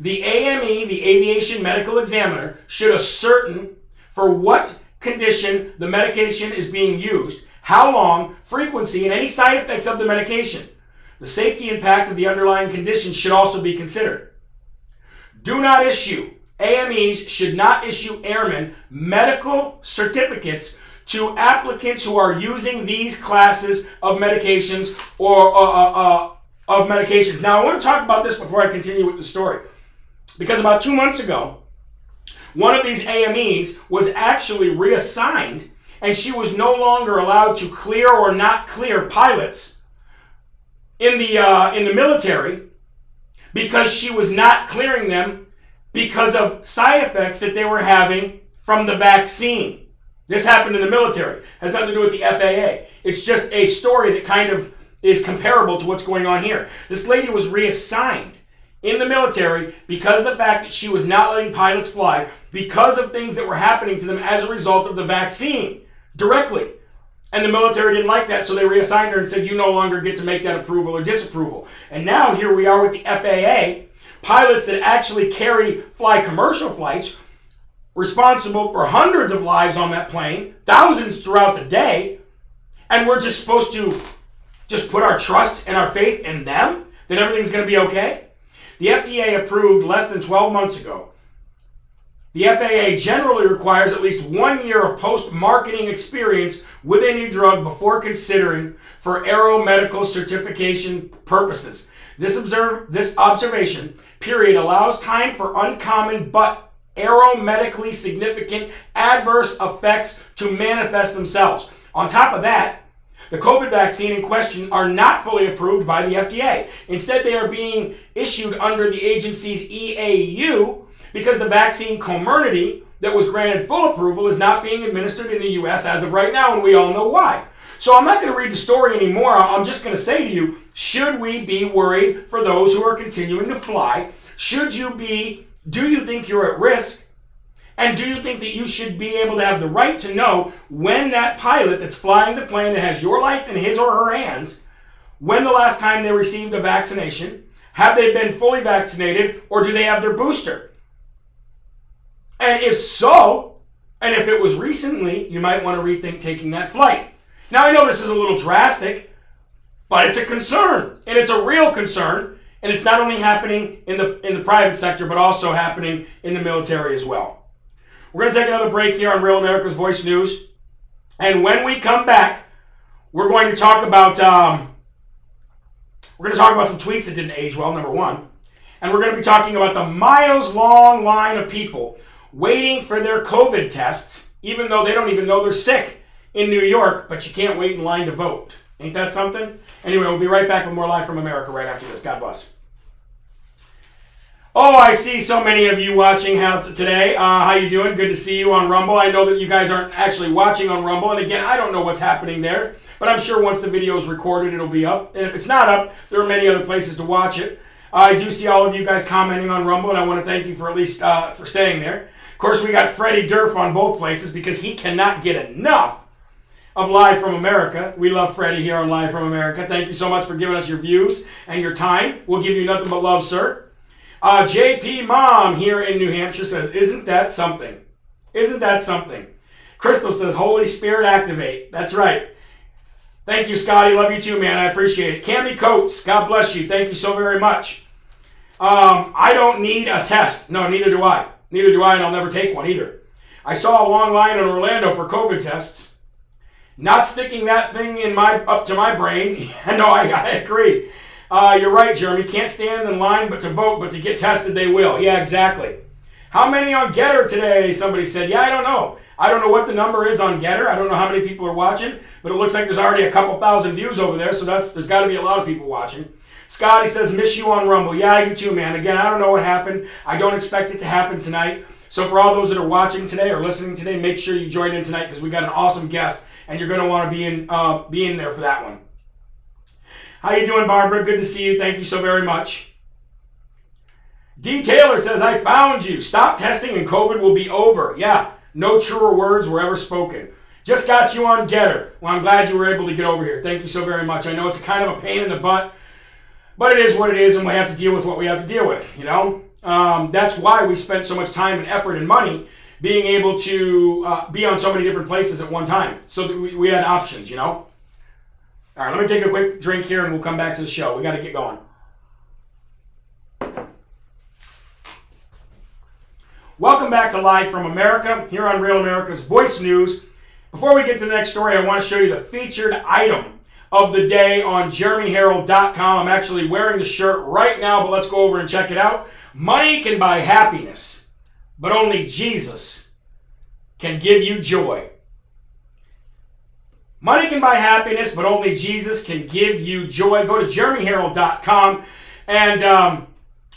the AME, the Aviation Medical Examiner, should ascertain for what condition the medication is being used, how long, frequency, and any side effects of the medication. The safety impact of the underlying condition should also be considered. Do not issue, AMEs should not issue airmen medical certificates to applicants who are using these classes of medications or uh, uh, uh, of medications. Now, I want to talk about this before I continue with the story. Because about two months ago, one of these AMEs was actually reassigned and she was no longer allowed to clear or not clear pilots in the, uh, in the military because she was not clearing them because of side effects that they were having from the vaccine. This happened in the military. It has nothing to do with the FAA. It's just a story that kind of is comparable to what's going on here. This lady was reassigned in the military because of the fact that she was not letting pilots fly because of things that were happening to them as a result of the vaccine directly. And the military didn't like that, so they reassigned her and said, You no longer get to make that approval or disapproval. And now here we are with the FAA, pilots that actually carry, fly commercial flights, responsible for hundreds of lives on that plane, thousands throughout the day, and we're just supposed to just put our trust and our faith in them that everything's going to be okay? The FDA approved less than 12 months ago. The FAA generally requires at least one year of post marketing experience with a new drug before considering for aeromedical certification purposes. This, observe, this observation period allows time for uncommon but aeromedically significant adverse effects to manifest themselves. On top of that, the COVID vaccine in question are not fully approved by the FDA. Instead, they are being issued under the agency's EAU because the vaccine Comirnaty that was granted full approval is not being administered in the US as of right now, and we all know why. So I'm not going to read the story anymore. I'm just going to say to you should we be worried for those who are continuing to fly? Should you be, do you think you're at risk? And do you think that you should be able to have the right to know when that pilot that's flying the plane that has your life in his or her hands, when the last time they received a vaccination? Have they been fully vaccinated or do they have their booster? And if so, and if it was recently, you might want to rethink taking that flight. Now, I know this is a little drastic, but it's a concern, and it's a real concern, and it's not only happening in the in the private sector, but also happening in the military as well. We're going to take another break here on Real America's Voice News. And when we come back, we're going to talk about um, we're going to talk about some tweets that didn't age well, number one. And we're going to be talking about the miles long line of people waiting for their COVID tests, even though they don't even know they're sick in New York, but you can't wait in line to vote. Ain't that something? Anyway, we'll be right back with more Live from America right after this. God bless. Oh, I see so many of you watching how today. Uh, how you doing? Good to see you on Rumble. I know that you guys aren't actually watching on Rumble, and again, I don't know what's happening there, but I'm sure once the video is recorded, it'll be up. And if it's not up, there are many other places to watch it. Uh, I do see all of you guys commenting on Rumble, and I want to thank you for at least uh, for staying there. Of course, we got Freddie Durf on both places because he cannot get enough of Live from America. We love Freddie here on Live from America. Thank you so much for giving us your views and your time. We'll give you nothing but love, sir. Uh, JP Mom here in New Hampshire says, Isn't that something? Isn't that something? Crystal says, Holy Spirit activate. That's right. Thank you, Scotty. Love you too, man. I appreciate it. Cami Coates, God bless you. Thank you so very much. Um, I don't need a test. No, neither do I. Neither do I, and I'll never take one either. I saw a long line in Orlando for COVID tests. Not sticking that thing in my up to my brain. no, I, I agree. Uh, you're right, Jeremy. Can't stand in line but to vote, but to get tested they will. Yeah, exactly. How many on Gettr today? Somebody said. Yeah, I don't know. I don't know what the number is on Gettr. I don't know how many people are watching, but it looks like there's already a couple thousand views over there, so that's there's got to be a lot of people watching. Scotty says, miss you on Rumble. Yeah, I do too, man. Again, I don't know what happened. I don't expect it to happen tonight. So for all those that are watching today or listening today, make sure you join in tonight because we got an awesome guest, and you're going to want to be in uh, be in there for that one. How you doing, Barbara? Good to see you. Thank you so very much. D. Taylor says, I found you. Stop testing and COVID will be over. Yeah, no truer words were ever spoken. Just got you on Gettr. Well, I'm glad you were able to get over here. Thank you so very much. I know it's kind of a pain in the butt, but it is what it is, and we have to deal with what we have to deal with, you know? Um, that's why we spent so much time and effort and money being able to uh, be on so many different places at one time so that we, we had options, you know? All right, let me take a quick drink here and we'll come back to the show. We got to get going. Welcome back to Live from America here on Real America's Voice News. Before we get to the next story, I want to show you the featured item of the day on jeremyherrell.com. I'm actually wearing the shirt right now, but let's go over and check it out. Money can buy happiness, but only Jesus can give you joy. Money can buy happiness, but only Jesus can give you joy. Go to jeremyherrell.com, and um,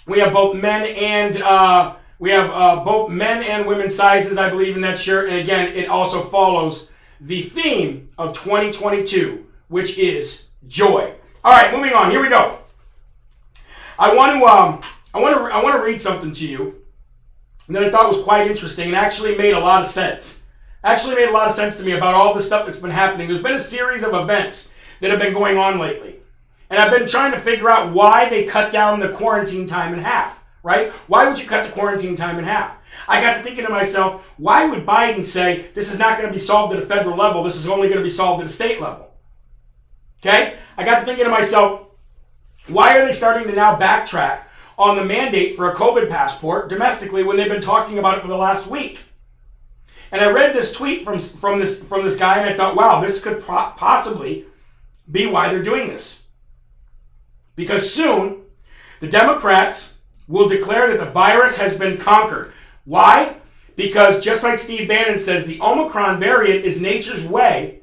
we have both men and uh, we have uh, both men and women sizes, I believe, in that shirt. And again, it also follows the theme of 2022, which is joy. All right, moving on. Here we go. I want to um, I want to I want to read something to you that I thought was quite interesting and actually made a lot of sense actually made a lot of sense to me about all the stuff that's been happening. There's been a series of events that have been going on lately. And I've been trying to figure out why they cut down the quarantine time in half, right? Why would you cut the quarantine time in half? I got to thinking to myself, why would Biden say this is not going to be solved at a federal level, this is only going to be solved at a state level? Okay? I got to thinking to myself, why are they starting to now backtrack on the mandate for a COVID passport domestically when they've been talking about it for the last week? And I read this tweet from, from, this, from this guy, and I thought, wow, this could possibly be why they're doing this. Because soon, the Democrats will declare that the virus has been conquered. Why? Because just like Steve Bannon says, the Omicron variant is nature's way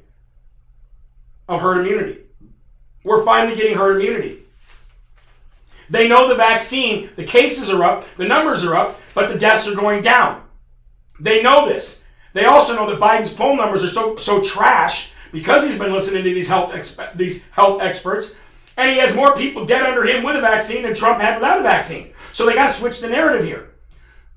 of herd immunity. We're finally getting herd immunity. They know the vaccine, the cases are up, the numbers are up, but the deaths are going down. They know this. They also know that Biden's poll numbers are so so trash because he's been listening to these health exp- these health experts, and he has more people dead under him with a vaccine than Trump had without a vaccine. So they got to switch the narrative here.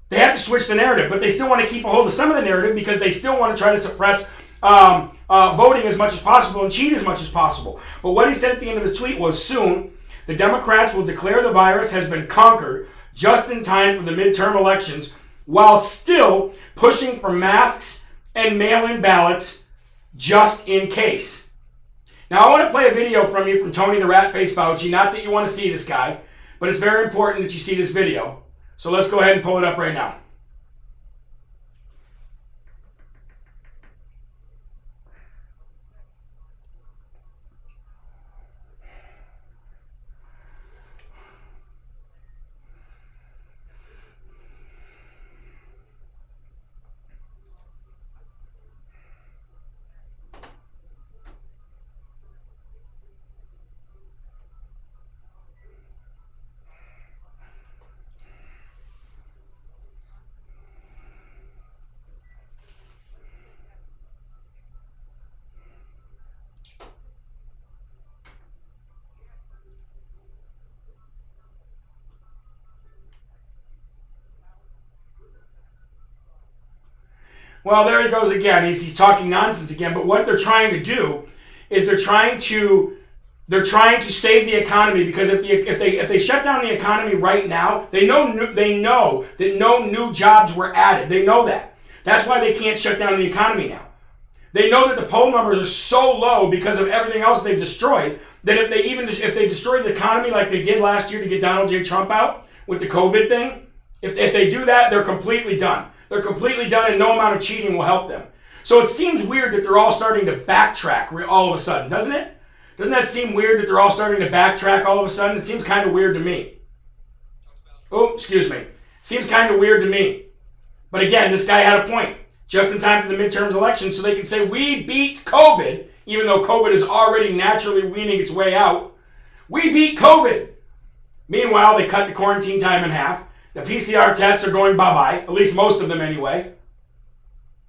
They have to switch the narrative, but they still want to keep a hold of some of the narrative because they still want to try to suppress um, uh, voting as much as possible and cheat as much as possible. But what he said at the end of his tweet was soon the Democrats will declare the virus has been conquered just in time for the midterm elections while still pushing for masks and mail in ballots just in case. Now, I want to play a video from you from Tony the Rat Face Fauci. Not that you want to see this guy, but it's very important that you see this video. So let's go ahead and pull it up right now. Well, there he goes again. He's, he's talking nonsense again. But what they're trying to do is they're trying to they're trying to save the economy because if, the, if they if they shut down the economy right now, they know they know that no new jobs were added. They know that. That's why they can't shut down the economy now. They know that the poll numbers are so low because of everything else they've destroyed that if they even if they destroy the economy like they did last year to get Donald J. Trump out with the COVID thing, if, if they do that, they're completely done. They're completely done, and no amount of cheating will help them. So it seems weird that they're all starting to backtrack all of a sudden, doesn't it? Doesn't that seem weird that they're all starting to backtrack all of a sudden? It seems kind of weird to me. Oh, excuse me. Seems kind of weird to me. But again, this guy had a point. Just in time for the midterms election, so they can say, we beat COVID, even though COVID is already naturally weaning its way out. We beat COVID. Meanwhile, they cut the quarantine time in half. The PCR tests are going bye bye, at least most of them anyway.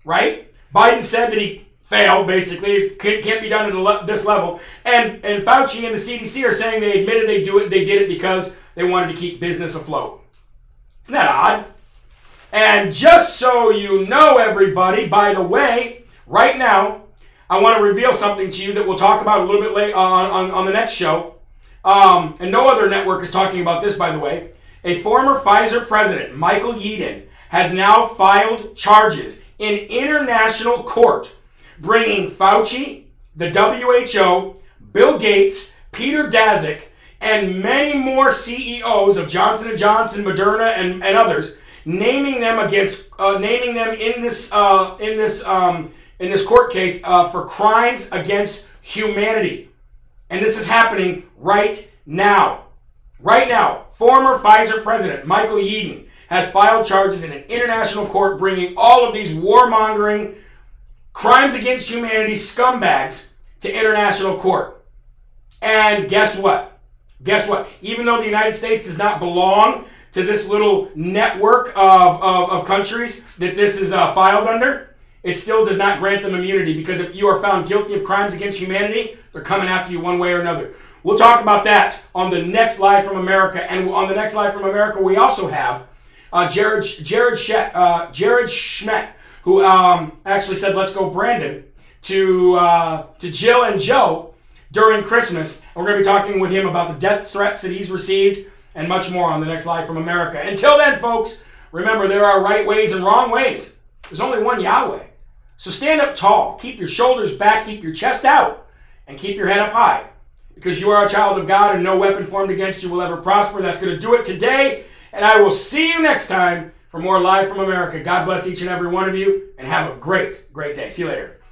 Right? Biden said that he failed, basically. It can't be done at this level. And, and Fauci and the CDC are saying they admitted they, do it, they did it because they wanted to keep business afloat. Isn't that odd? And just so you know, everybody, by the way, right now, I want to reveal something to you that we'll talk about a little bit later on, on, on the next show. Um, and no other network is talking about this, by the way. A former Pfizer president, Michael Yeadon, has now filed charges in international court, bringing Fauci, the WHO, Bill Gates, Peter Daszak, and many more CEOs of Johnson & Johnson, Moderna, and, and others, naming them against, uh, naming them in this, uh, in this, um, in this court case uh, for crimes against humanity. And this is happening right now. Right now, former Pfizer president Michael Yeadon has filed charges in an international court bringing all of these warmongering, crimes against humanity scumbags to international court. And guess what? Guess what? Even though the United States does not belong to this little network of, of, of countries that this is uh, filed under, it still does not grant them immunity because if you are found guilty of crimes against humanity, they're coming after you one way or another. We'll talk about that on the next Live from America. And on the next Live from America, we also have uh, Jared, Jared, uh, Jared Schmidt, who um, actually said, let's go Brandon, to, uh, to Jill and Joe during Christmas. And we're going to be talking with him about the death threats that he's received and much more on the next Live from America. Until then, folks, remember there are right ways and wrong ways. There's only one Yahweh. So stand up tall, keep your shoulders back, keep your chest out, and keep your head up high because you are a child of God and no weapon formed against you will ever prosper. That's going to do it today. And I will see you next time for more Live from America. God bless each and every one of you and have a great, great day. See you later.